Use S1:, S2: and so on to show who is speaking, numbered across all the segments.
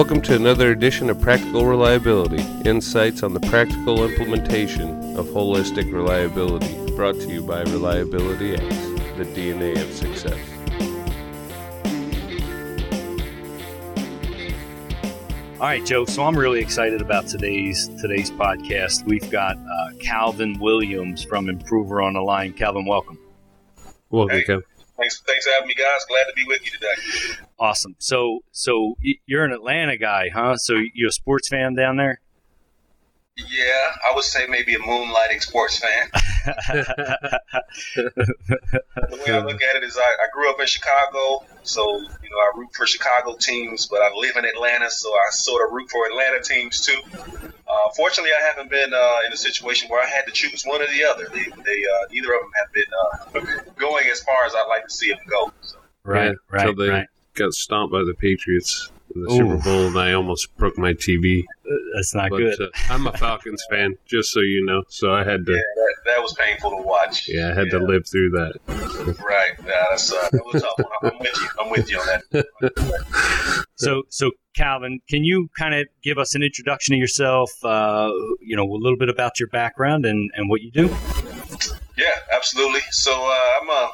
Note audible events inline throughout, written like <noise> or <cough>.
S1: Welcome to another edition of Practical Reliability insights on the practical implementation of holistic reliability, brought to you by Reliability X, the DNA of success.
S2: All right, Joe. So I'm really excited about today's today's podcast. We've got uh, Calvin Williams from Impruver on the line. Calvin, welcome.
S1: Welcome,
S3: Hey.
S1: Kev.
S3: Thanks, thanks for having me, guys. Glad to be with you today.
S2: Awesome. So so you're an Atlanta guy, huh? So you're a sports fan down there?
S3: Yeah, I would say maybe a moonlighting sports fan. <laughs> The way I look at it is, I, I grew up in Chicago, so you know I root for Chicago teams, but I live in Atlanta, so I sort of root for Atlanta teams too. Uh, fortunately, I haven't been uh, in a situation where I had to choose one or the other. They, they uh, neither of them have been uh, going as far as I'd like to see them go. So.
S2: right,
S1: Yeah,
S2: right,
S1: they
S2: right.
S1: got stomped by the Patriots in the
S2: Ooh.
S1: Super Bowl, and I almost broke my TV.
S2: Uh, That's not
S1: But
S2: good.
S1: uh, I'm a Falcons <laughs> fan, just so you know. So I had to,
S3: Yeah, that, that was painful to watch.
S1: yeah, I had to live through that.
S3: Right, yeah, that's uh, that was tough. one. I'm with you. I'm with you on that. <laughs>
S2: So so Calvin, can you kind of give us an introduction of yourself? Uh, you know, a little bit about your background and and what you do.
S3: Yeah, absolutely. So uh, I'm a, I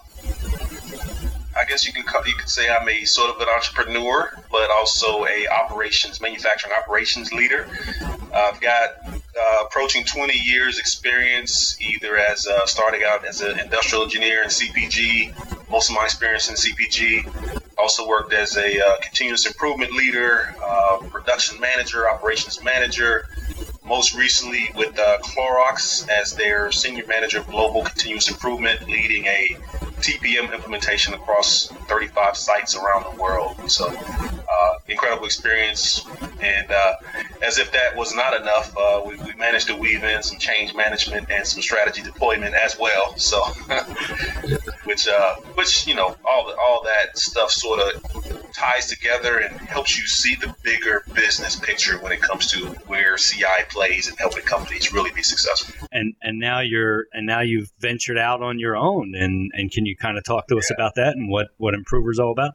S3: guess you can you could say I'm a sort of an entrepreneur, but also a operations manufacturing operations leader. I've got uh, approaching 20 years experience, either as uh, starting out as an industrial engineer in CPG. Most of my experience in CPG. Also worked as a uh, continuous improvement leader, uh, production manager, operations manager, most recently with uh, Clorox as their senior manager of global continuous improvement, leading a TPM implementation across 35 sites around the world. So, uh, incredible experience. And uh, as if that was not enough, uh, we, we managed to weave in some change management and some strategy deployment as well. So, <laughs> which, uh, which you know, all the, all that stuff sort of ties together and helps you see the bigger business picture when it comes to where CI plays and helping companies really be successful.
S2: And and now you're and now you've ventured out on your own. And and can you kind of talk to us about that and what what Impruver's all about?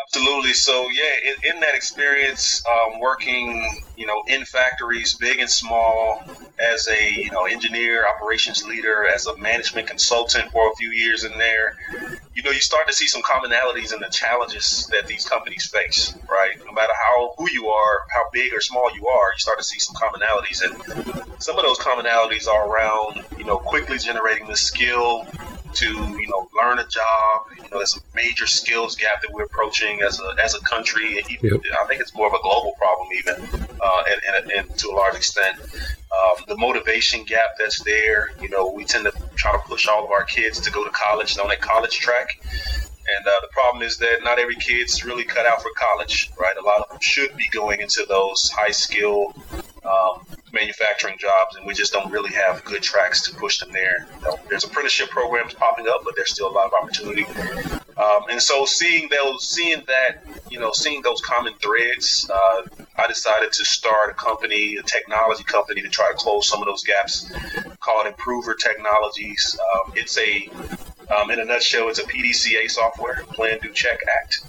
S3: Absolutely. So yeah, in, in that experience, um, working you know in factories, big and small, as a you know engineer, operations leader, as a management consultant for a few years in there, you know you start to see some commonalities in the challenges that these companies face. Right, no matter how who you are, how big or small you are, you start to see some commonalities, and some of those commonalities are around you know quickly generating the skill to you know learn a job. You know, there's a major skills gap that we're approaching as a as a country. And even,
S1: Yep.
S3: I think it's more of a global problem, even uh, and, and, and to a large extent. Um, the motivation gap that's there. You know, we tend to try to push all of our kids to go to college on that college track. And uh, the problem is that not every kid's really cut out for college, right? A lot of them should be going into those high skill um, manufacturing jobs, and we just don't really have good tracks to push them there. You know, there's apprenticeship programs popping up, but there's still a lot of opportunity. Um, and so, seeing those, seeing that, you know, seeing those common threads, uh, I decided to start a company, a technology company, to try to close some of those gaps. Called Impruver Technologies. Um, it's a um, in a nutshell, it's a PDCA software, Plan, Do, Check, Act.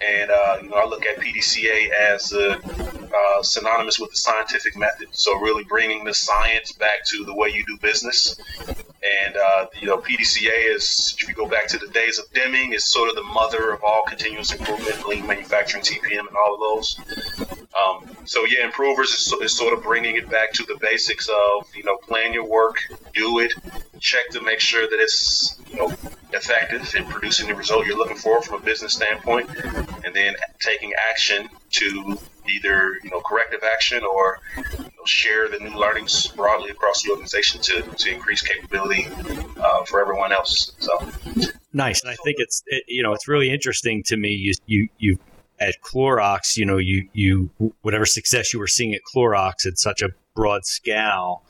S3: And, uh, you know, I look at PDCA as uh, uh, synonymous with the scientific method. So, really bringing the science back to the way you do business. And, uh, you know, PDCA is, if you go back to the days of Deming, is sort of the mother of all continuous improvement, lean manufacturing, TPM, and all of those. Um, so, yeah, Impruvers is, is sort of bringing it back to the basics of, you know, plan your work, do it, check to make sure that it's you know effective in producing the result you're looking for from a business standpoint, and then taking action to either you know corrective action or you know, share the new learnings broadly across the organization to, to increase capability uh, for everyone else. So
S2: Nice. And I think it's it, you know it's really interesting to me. You you you at Clorox, you know, you you whatever success you were seeing at Clorox at such a broad scale.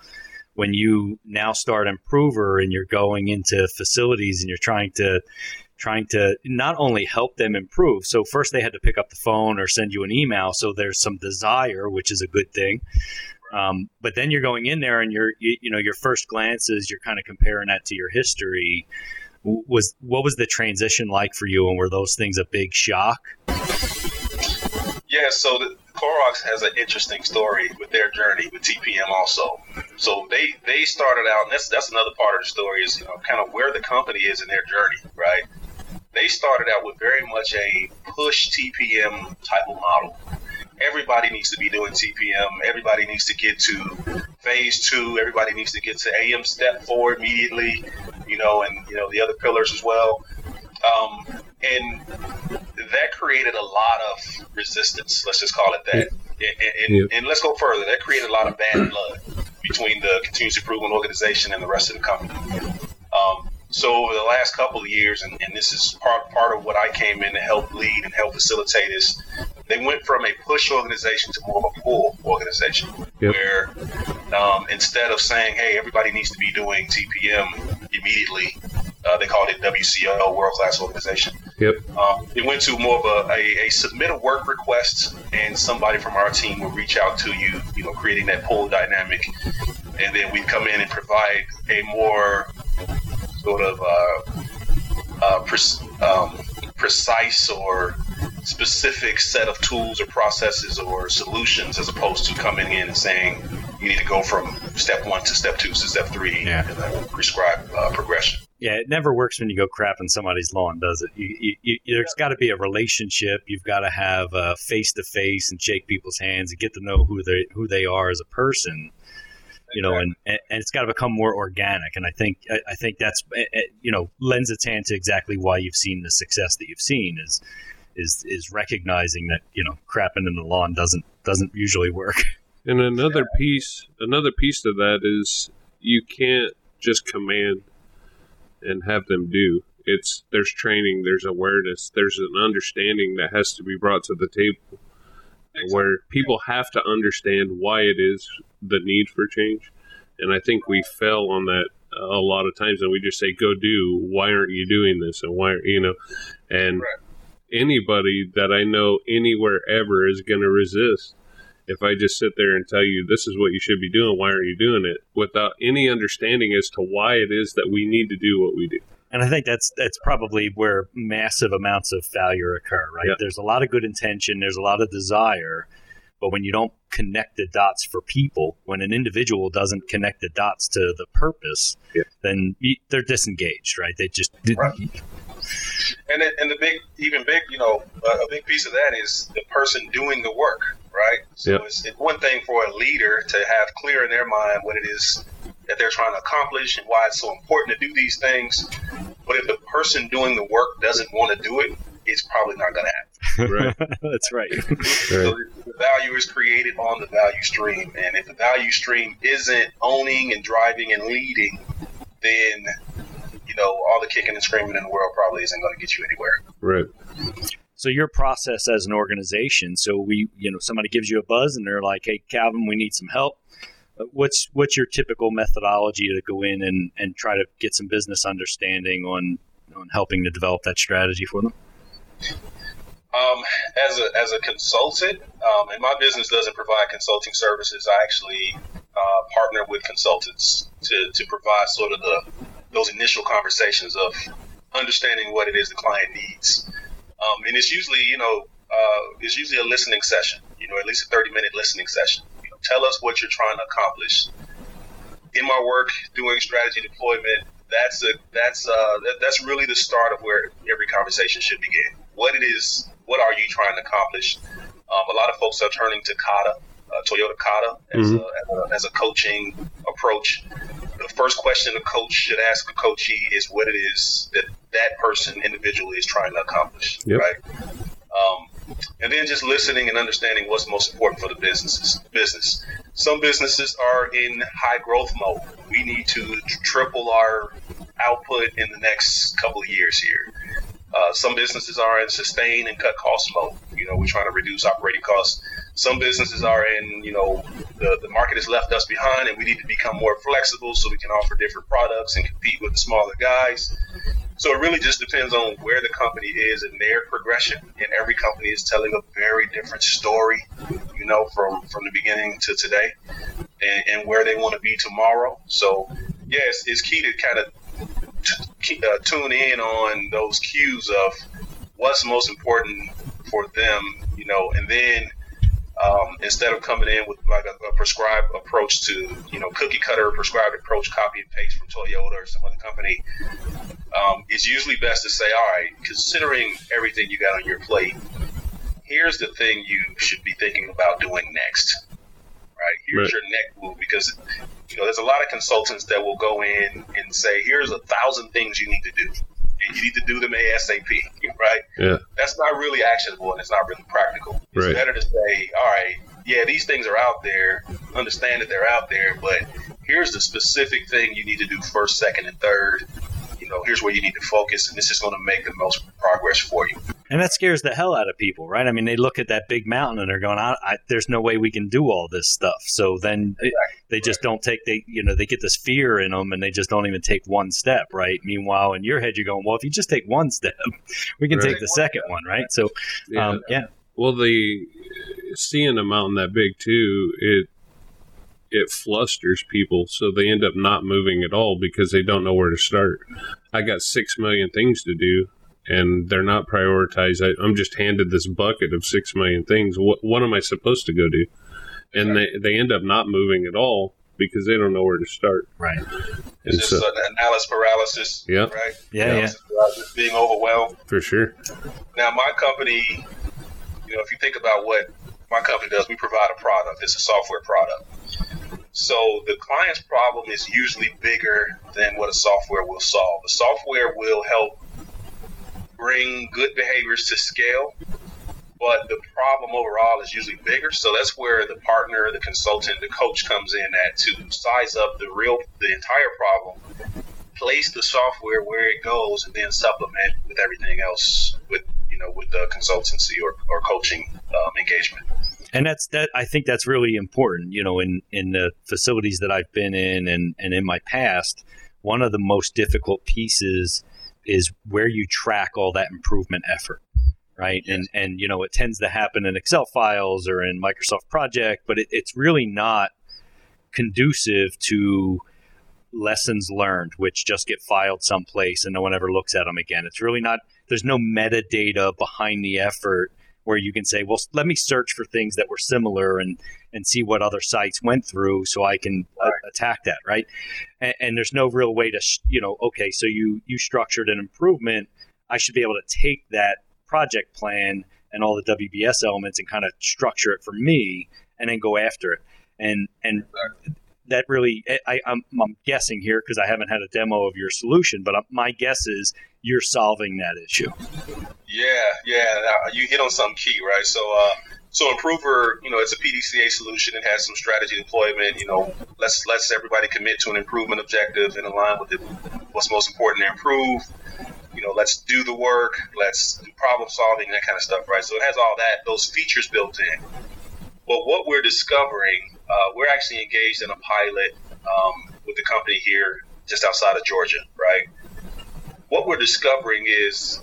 S2: When you now start Impruver and you're going into facilities and you're trying to trying to not only help them improve. So first they had to pick up the phone or send you an email. So there's some desire, which is a good thing. Um, but then you're going in there and you're you, you know your first glances you're kind of comparing that to your history was what was the transition like for you and were those things a big shock
S3: Yeah, so the Clorox has an interesting story with their journey with TPM also. So they they started out, and that's that's another part of the story is you know kind of where the company is in their journey, right? They started out with very much a push TPM type of model. Everybody needs to be doing TPM. Everybody needs to get to phase two. Everybody needs to get to AM step four immediately, you know, and you know the other pillars as well. Um, and that created a lot of resistance. Let's just call it that. And, and, and, let's go further. That created a lot of bad blood between the continuous improvement organization and the rest of the company. Um, so over the last couple of years, and, and, this is part part of what I came in to help lead and help facilitate is they went from a push organization to more of a pull organization, yep. where um, instead of saying, "Hey, everybody needs to be doing TPM immediately," uh, they called it WCO, World Class Organization.
S1: Yep.
S3: Um, it went to more of a, a, a, submit a work request, and somebody from our team will reach out to you, you know, creating that pull dynamic, and then we come in and provide a more sort of uh, uh, pre- um, precise or specific set of tools or processes or solutions as opposed to coming in and saying you need to go from step one to step two to step three yeah. and then prescribe uh, progression.
S2: Yeah, it never works when you go crap on somebody's lawn, does it? You, you, you, there's got to be a relationship. You've got to have face to face and shake people's hands and get to know who they who they are as a person you know, and, and it's got to become more organic. And I think I think that's eh, eh, you know lends its hand to exactly why you've seen the success that you've seen is is is recognizing that you know crapping in the lawn doesn't doesn't usually work. <laughs>
S1: And another piece, another piece to that is you can't just command and have them do. It's there's training, there's awareness, there's an understanding that has to be brought to the table where people have to understand why it is the need for change. And I think we fell on that a lot of times, and we just say, "Go do." Why aren't you doing this? And why, you know, and right. anybody that I know anywhere ever is going to resist. If I just sit there and tell you this is what you should be doing, why aren't you doing it? Without any understanding as to why it is that we need to do what we do.
S2: And I think that's that's probably where massive amounts of failure occur, right? Yeah. There's a lot of good intention, there's a lot of desire, but when you don't connect the dots for people, when an individual doesn't connect the dots to the purpose, yeah. then they're disengaged, right? They just right.
S3: And it, and the big, even big, you know, a big piece of that is the person doing the work, right? So yep. it's, it's one thing for a leader to have clear in their mind what it is that they're trying to accomplish and why it's so important to do these things. But if the person doing the work doesn't want to do it, it's probably not going to happen. <laughs>
S2: Right. <laughs> That's right. <laughs>
S3: so the value is created on the value stream, and if the value stream isn't owning and driving and leading, then you know all the kicking and screaming in the world probably isn't going to get you anywhere.
S1: Right.
S2: So your process as an organization, so we, you know, somebody gives you a buzz and they're like, "Hey, Calvin, we need some help." what's what's your typical methodology to go in and, and try to get some business understanding on on helping to develop that strategy for them?
S3: Um, as a as a consultant, um, and my business doesn't provide consulting services. I actually uh, partner with consultants to, to provide sort of the those initial conversations of understanding what it is the client needs. Um, and it's usually, you know, uh, it's usually a listening session. You know, at least a thirty minute listening session tell us what you're trying to accomplish. In my work doing strategy deployment, that's a that's uh that, that's really the start of where every conversation should begin. What it is, what are you trying to accomplish? Um, a lot of folks are turning to Kata, uh, Toyota Kata, as, mm-hmm. a, as, a, as a coaching approach. The first question a coach should ask a coachee is what it is that that person individually is trying to accomplish, yep. right? Um, and then just listening and understanding what's most important for the businesses. Business. Some businesses are in high growth mode. We need to triple our output in the next couple of years here. Uh, some businesses are in sustain and cut cost mode. You know, we're trying to reduce operating costs. Some businesses are in, you know, the, the market has left us behind and we need to become more flexible so we can offer different products and compete with the smaller guys. So it really just depends on where the company is in their progression. And every company is telling a very different story, you know, from, from the beginning to today and, and where they want to be tomorrow. So, yes, it's key to kind of t- uh, tune in on those cues of what's most important for them, you know, and then um, instead of coming in with like a, a, prescribed approach to, you know, cookie cutter prescribed approach, copy and paste from Toyota or some other company, um, it's usually best to say, all right, considering everything you got on your plate, here's the thing you should be thinking about doing next. Right? Here's right. your next move because you know there's a lot of consultants that will go in and say, here's a thousand things you need to do and you need to do them ASAP, right?
S1: Yeah.
S3: That's not really actionable and it's not really practical. It's
S1: right.
S3: better to say, all right, yeah, these things are out there. Understand that they're out there, but here's the specific thing you need to do first, second, and third. You know, here's where you need to focus, and this is going to make the most progress for you.
S2: And that scares the hell out of people, right? I mean, they look at that big mountain and they're going, I, I, "There's no way we can do all this stuff." So then exactly. they, they just right. don't take they you know they get this fear in them and they just don't even take one step, right? Meanwhile, in your head, you're going, "Well, if you just take one step, <laughs> we can right. take the second one, right?" So, yeah. Um, yeah.
S1: Well, the seeing a mountain that big too, it it flusters people, so they end up not moving at all because they don't know where to start. I got six million things to do and they're not prioritized. I, am just handed this bucket of six million things. What what am I supposed to go do? And they, they end up not moving at all because they don't know where to start.
S2: Right.
S3: It's just so, an analysis paralysis.
S1: Yeah.
S3: Right.
S2: Yeah. Analysis
S3: yeah. Paralysis, being overwhelmed.
S1: For sure.
S3: Now, my company, you know, if you think about what my company does, we provide a product. It's a software product. So the client's problem is usually bigger than what a software will solve. The software will help bring good behaviors to scale, but the problem overall is usually bigger. So that's where the partner, the consultant, the coach comes in at to size up the real, the entire problem, place the software where it goes, and then supplement with everything else with you know with the consultancy or, or coaching um, engagement.
S2: And that's that. I think that's really important. You know, in in the facilities that I've been in and and in my past, one of the most difficult pieces is where you track all that improvement effort right and and you know it tends to happen in excel files or in microsoft project but it, it's really not conducive to lessons learned which just get filed someplace and no one ever looks at them again it's really not there's no metadata behind the effort where you can say, well, let me search for things that were similar and and see what other sites went through, so I can uh, right. attack that, right? And, and, there's no real way to, you know, okay, so you you structured an improvement. I should be able to take that project plan and all the WBS elements and kind of structure it for me, and then go after it. And and that really, I, I'm, I'm guessing here because I haven't had a demo of your solution, but uh, my guess is you're solving that issue.
S3: Yeah, yeah, you hit on something key, right? So, uh, so Impruver, you know, it's a PDCA solution. It has some strategy deployment. You know, let's let's everybody commit to an improvement objective and align with it, what's most important to improve. You know, let's do the work. Let's do problem solving, that kind of stuff, right? So it has all that, those features built in. But what we're discovering, uh, we're actually engaged in a pilot um, with the company here just outside of Georgia, right? What we're discovering is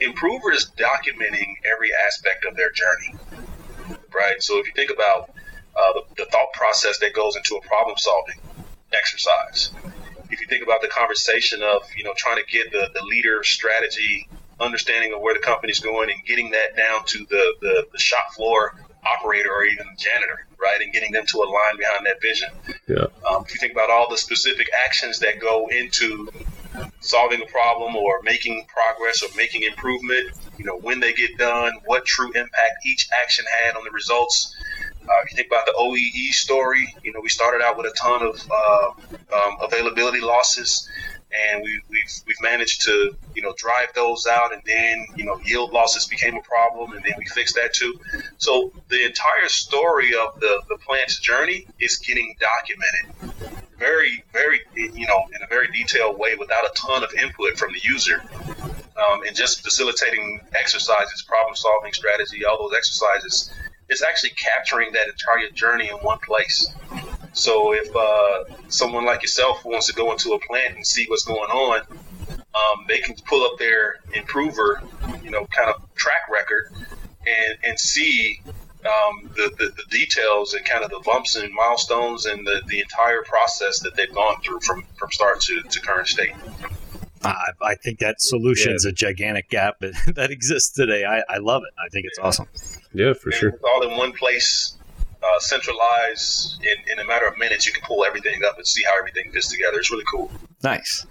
S3: Impruver is documenting every aspect of their journey, right? So if you think about uh, the, the thought process that goes into a problem solving exercise, if you think about the conversation of you know trying to get the, the leader strategy understanding of where the company's going and getting that down to the, the, the shop floor operator or even janitor, right? And getting them to align behind that vision.
S1: Yeah.
S3: Um, if you think about all the specific actions that go into solving a problem or making progress or making improvement, you know, when they get done, what true impact each action had on the results. Uh, if you think about the OEE story, you know, we started out with a ton of uh, um, availability losses and we, we've we've managed to you know drive those out, and then you know yield losses became a problem, and then we fixed that too. So the entire story of the the plant's journey is getting documented, very very you know in a very detailed way without a ton of input from the user, um, and just facilitating exercises, problem solving strategy, all those exercises. It's actually capturing that entire journey in one place. So if uh, someone like yourself wants to go into a plant and see what's going on, um, they can pull up their Impruver, you know, kind of track record and, and see um, the, the, the, details and kind of the bumps and milestones and the, the entire process that they've gone through from, from start to, to current state.
S2: I, I think that solution is a gigantic gap that, <laughs> that exists today. I, I love it. I think it's awesome.
S1: Yeah, for
S3: And
S1: sure.
S3: It's all in one place, uh, centralized. In, in a matter of minutes, you can pull everything up and see how everything fits together. It's really cool.
S2: Nice.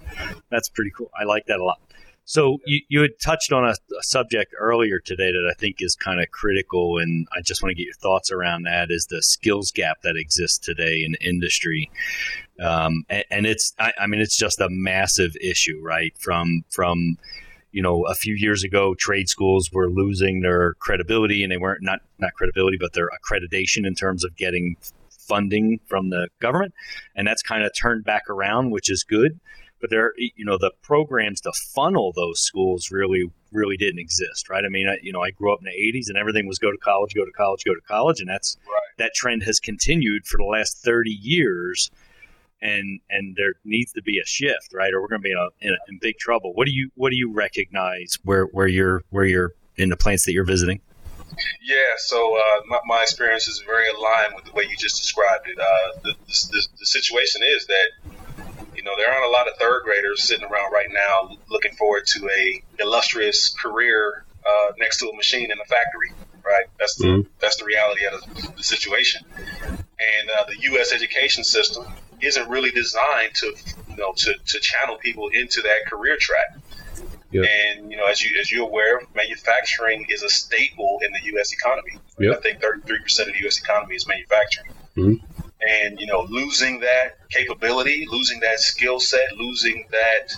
S2: That's pretty cool. I like that a lot. So you, you had touched on a, a subject earlier today that I think is kind of critical, and I just want to get your thoughts around that. Is the skills gap that exists today in industry, um, and, and it's I, I mean it's just a massive issue, right? From from you know a few years ago, trade schools were losing their credibility, and they weren't not not credibility, but their accreditation in terms of getting funding from the government, and that's kind of turned back around, which is good but there you know the programs to funnel those schools really really didn't exist right i mean I, you know i grew up in the 80s and everything was go to college go to college go to college and that's
S3: Right.
S2: that trend has continued for the last 30 years and and there needs to be a shift right or we're going to be in, a, in, a, in big trouble what do you what do you recognize where where you're where you're in the plants that you're visiting
S3: Yeah, so uh, my, my experience is very aligned with the way you just described it. Uh, the, the, the, the situation is that, you know, there aren't a lot of third graders sitting around right now looking forward to a illustrious career uh, next to a machine in a factory, right? That's the,
S1: Mhm.
S3: that's the reality of the, the situation. And uh, the U.S. education system isn't really designed to, you know, to, to channel people into that career track.
S1: Yep.
S3: And you know, as you as you're aware, manufacturing is a staple in the U.S. economy.
S1: Yep.
S3: I think 33 percent of the U.S. economy is manufacturing.
S1: Mhm.
S3: And you know, losing that capability, losing that skill set, losing that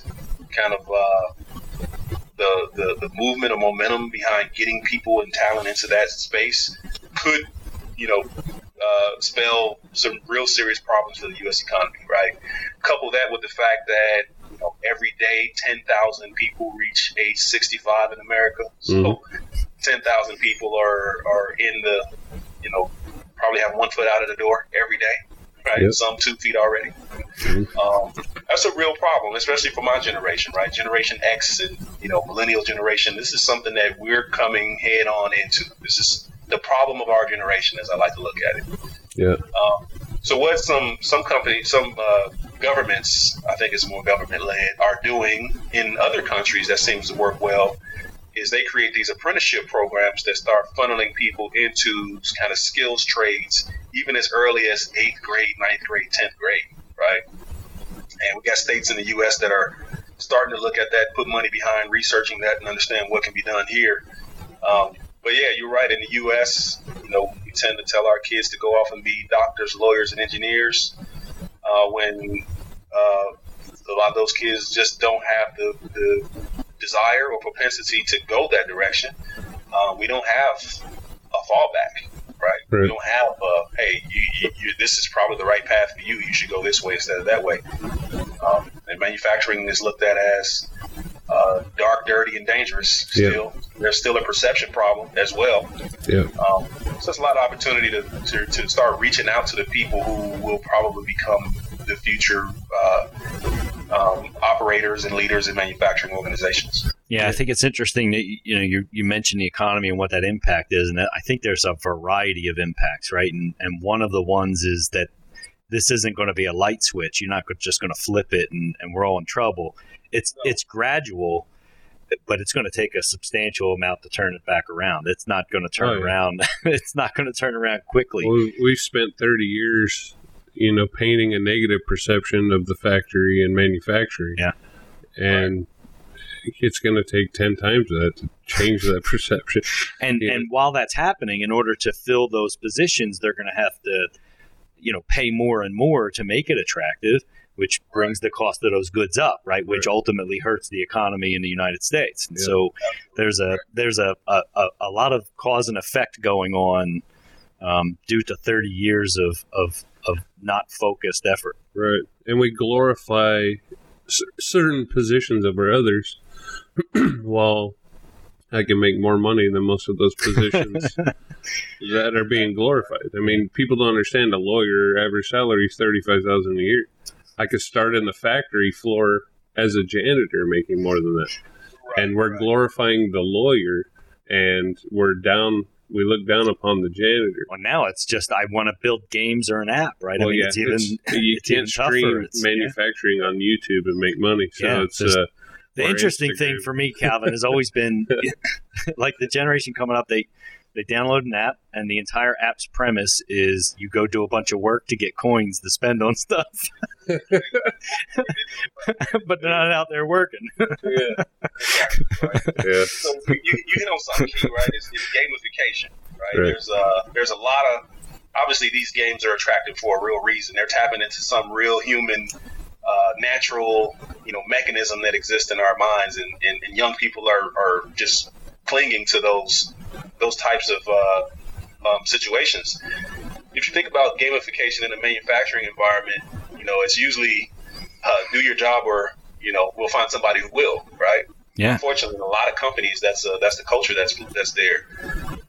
S3: kind of uh, the, the the movement or momentum behind getting people and talent into that space could, you know, uh, spell some real serious problems for the U.S. economy. Right. Couple that with the fact that you know, every day 10,000 people reach age 65 in America. So
S1: Mhm.
S3: 10,000 people are, are in the, you know, probably have one foot out of the door every day, right?
S1: Yep.
S3: Some two feet already.
S1: Mhm.
S3: Um, that's a real problem, especially for my generation, right? Generation X and, you know, millennial generation. This is something that we're coming head on into. This is the problem of our generation, as I like to look at it.
S1: Yeah.
S3: Um, so what some some companies, some uh, governments, I think it's more government led, are doing in other countries that seems to work well is they create these apprenticeship programs that start funneling people into kind of skills trades, even as early as eighth grade, ninth grade, tenth grade, right? And we got states in the U.S. that are starting to look at that, put money behind researching that, and understand what can be done here. Um, you're right. In the U.S., you know, we tend to tell our kids to go off and be doctors, lawyers, and engineers. Uh, when uh, a lot of those kids just don't have the, the desire or propensity to go that direction. Uh, we don't have a fallback, right? We don't have, uh, hey, you, you, you, this is probably the right path for you. You should go this way instead of that way. Um, and manufacturing is looked at as uh, dark, dirty, and dangerous.
S1: Yeah.
S3: Still, there's still a perception problem as well.
S1: Yeah.
S3: Um, so there's a lot of opportunity to, to, to start reaching out to the people who will probably become the future uh, um, operators and leaders in manufacturing organizations.
S2: Yeah, I think it's interesting that you you know you, you mentioned the economy and what that impact is, and I think there's a variety of impacts, right? And and one of the ones is that this isn't going to be a light switch. You're not just going to flip it and, and we're all in trouble. It's it's gradual, but it's going to take a substantial amount to turn it back around. It's not going to turn
S1: Oh, yeah.
S2: around. <laughs> it's not going to turn around quickly.
S1: Well, we've spent 30 years, you know, painting a negative perception of the factory and manufacturing.
S2: Yeah.
S1: And it's going to take 10 times that to change that <laughs> perception.
S2: And
S1: Yeah.
S2: and while that's happening, in order to fill those positions, they're going to have to, you know, pay more and more to make it attractive, which brings the cost of those goods up, right? Which ultimately hurts the economy in the United States. And
S1: Yeah.
S2: so there's a there's a, a, a, lot of cause and effect going on um, due to 30 years of, of of not focused effort.
S1: Right. And we glorify c- certain positions over others <clears throat> while I can make more money than most of those positions <laughs> that are being glorified. I mean, people don't understand a lawyer average salary is 35000 a year. I could start in the factory floor as a janitor making more than that. and we're glorifying the lawyer and we're down we look down upon the janitor.
S2: Well, now it's just I want to build games or an app, right? I mean,
S1: yeah,
S2: it's even <laughs>
S1: you
S2: it's
S1: can't stream
S2: It's- yeah.
S1: manufacturing on YouTube and make money. So
S2: Yeah,
S1: it's uh,
S2: The interesting
S1: Instagram.
S2: thing for me, Calvin, has always been <laughs> like the generation coming up. They they download an app, and the entire app's premise is you go do a bunch of work to get coins to spend on <laughs> stuff, but they're not out there working.
S1: yeah, yeah,
S3: So you, you hit on something key, right? It's, it's gamification, right?
S1: Right.
S3: There's uh, there's a lot of obviously these games are attractive for a real reason. They're tapping into some real human, uh, natural, you know, mechanism that exists in our minds, and, and, and young people are, are just clinging to those those types of uh, um, situations. If you think about gamification in a manufacturing environment, you know, it's usually uh, do your job or you know we'll find somebody who will, right?
S2: Yeah.
S3: Unfortunately, in a lot of companies, that's uh, that's the culture that's that's there.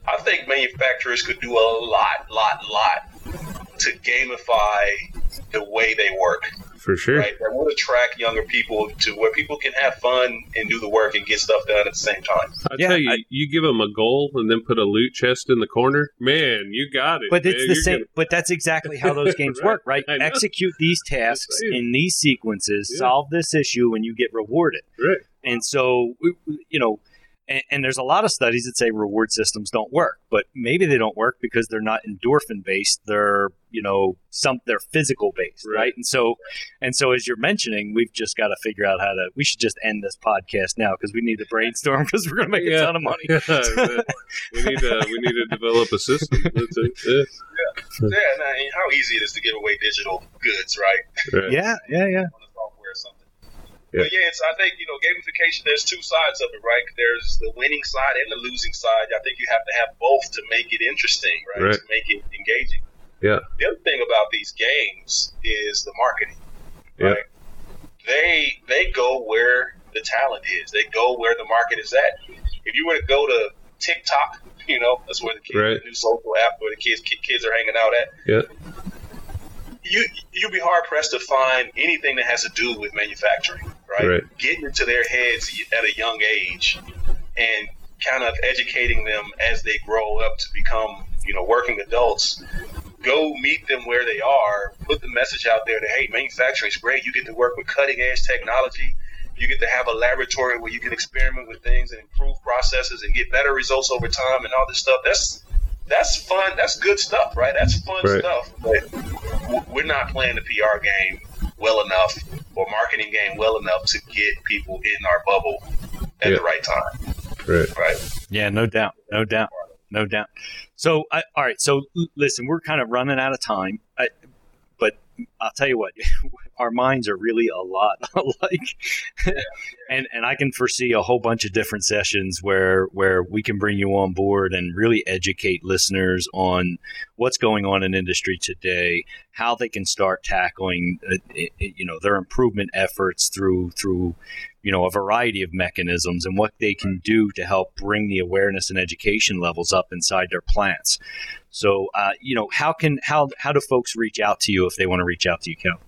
S3: I think manufacturers could do a lot, lot, lot to gamify the way they work.
S1: For sure.
S3: Right, that would attract younger people to where people can have fun and do the work and get stuff done at the same time.
S1: I
S2: Yeah,
S1: tell you,
S2: I-
S1: you give them a goal and then put a loot chest in the corner. Man, you got it.
S2: But it's the
S1: You're
S2: same.
S1: gonna-
S2: But that's exactly how those <laughs> games
S1: Right.
S2: work, right? Execute these <laughs> tasks in these sequences,
S1: Yeah.
S2: solve this issue, and you get rewarded.
S1: Right.
S2: And so, we- we- you know, and, and there's a lot of studies that say reward systems don't work, but maybe they don't work because they're not endorphin based. They're, you know, some they're physical based, right?
S1: Right.
S2: And so, and so as you're mentioning, we've just got to figure out how to. We should just end this podcast now because we need to brainstorm because we're going to make a ton of money. <laughs>
S1: we need to we need to develop a system. That's it. Yeah.
S3: Yeah, and, uh, how easy it is to give away digital goods, right?
S1: Right.
S2: Yeah, yeah, yeah.
S3: on the software or something.
S1: Yeah.
S3: But yeah, it's I think you know gamification. There's two sides of it, right? There's the winning side and the losing side. I think you have to have both to make it interesting, right?
S1: Right.
S3: To make it engaging.
S1: Yeah.
S3: The other thing about these games is the marketing.
S1: Yeah.
S3: Right. They they go where the talent is. They go where the market is at. If you were to go to TikTok, <laughs> you know that's where the kids,
S1: Right.
S3: the new social app where the kids kids are hanging out at
S1: Yeah.
S3: you you'd be hard pressed to find anything that has to do with manufacturing, right?
S1: Right.
S3: Getting into their heads at a young age and kind of educating them as they grow up to become, you know, working adults. Go meet them where they are. Put the message out there that hey, manufacturing is great. You get to work with cutting edge technology. You get to have a laboratory where you can experiment with things and improve processes and get better results over time and all this stuff. That's that's fun. That's good stuff, right? That's fun
S1: Right.
S3: stuff. But we're not playing the PR game well enough or marketing game well enough to get people in our bubble at
S1: Yeah.
S3: the right time,
S1: Right.
S3: right?
S2: Yeah, no doubt, no doubt, no doubt. So, I, all right. So, l- listen, we're kind of running out of time, I, but I'll tell you what, <laughs> our minds are really a lot <laughs> alike, and and I can foresee a whole bunch of different sessions where where we can bring you on board and really educate listeners on what's going on in industry today, how they can start tackling, uh, you know, their improvement efforts through through you know a variety of mechanisms and what they can do to help bring the awareness and education levels up inside their plants. So, uh, you know, how can how how do folks reach out to you if they want to reach out to you, Cal?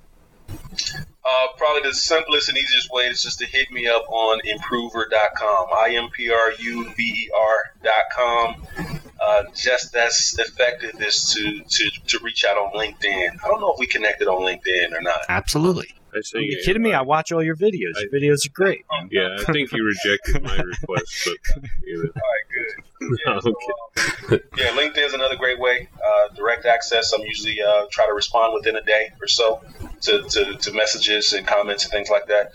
S3: Uh, probably the simplest and easiest way is just to hit me up on impruver.com. I M P R U V E R.com. Uh, just as effective is to, to, to reach out on LinkedIn. I don't know if we connected on LinkedIn or not.
S2: Absolutely.
S1: I
S2: Are
S1: think
S2: you kidding me? I watch all your videos. Your videos are great. man. <laughs>
S1: Yeah, I think you rejected my request, but you know.
S3: All right, good. Yeah, <laughs>
S1: Okay.
S3: so, um, yeah, LinkedIn is another great way. Uh, direct access. I'm usually uh, try to respond within a day or so to, to, to messages and comments and things like that.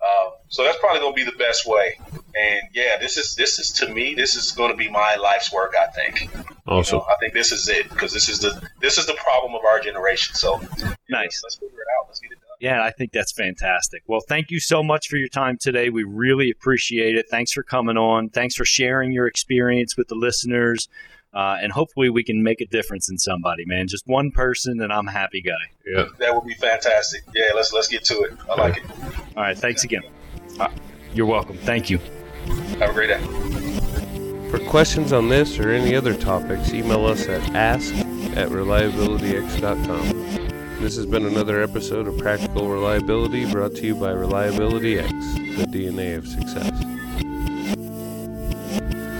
S3: Uh, so that's probably going to be the best way. And yeah, this is this is to me this is going to be my life's work. I think. You know, I think this is it because this is the this is the problem of our generation. So
S2: Nice.
S3: Let's figure it out. Let's get it done.
S2: Yeah, I think that's fantastic. Well, thank you so much for your time today. We really appreciate it. Thanks for coming on. Thanks for sharing your experience with the listeners. Uh, and hopefully we can make a difference in somebody, man. Just one person, and I'm a happy guy.
S1: Yeah.
S3: That would be fantastic. Yeah, let's let's get to it. I like it.
S2: All right, thanks again. Uh, you're welcome. Thank you.
S3: Have a great day.
S1: For questions on this or any other topics, email us at ask at reliabilityx.com. This has been another episode of Practical Reliability brought to you by Reliability X, the DNA of success.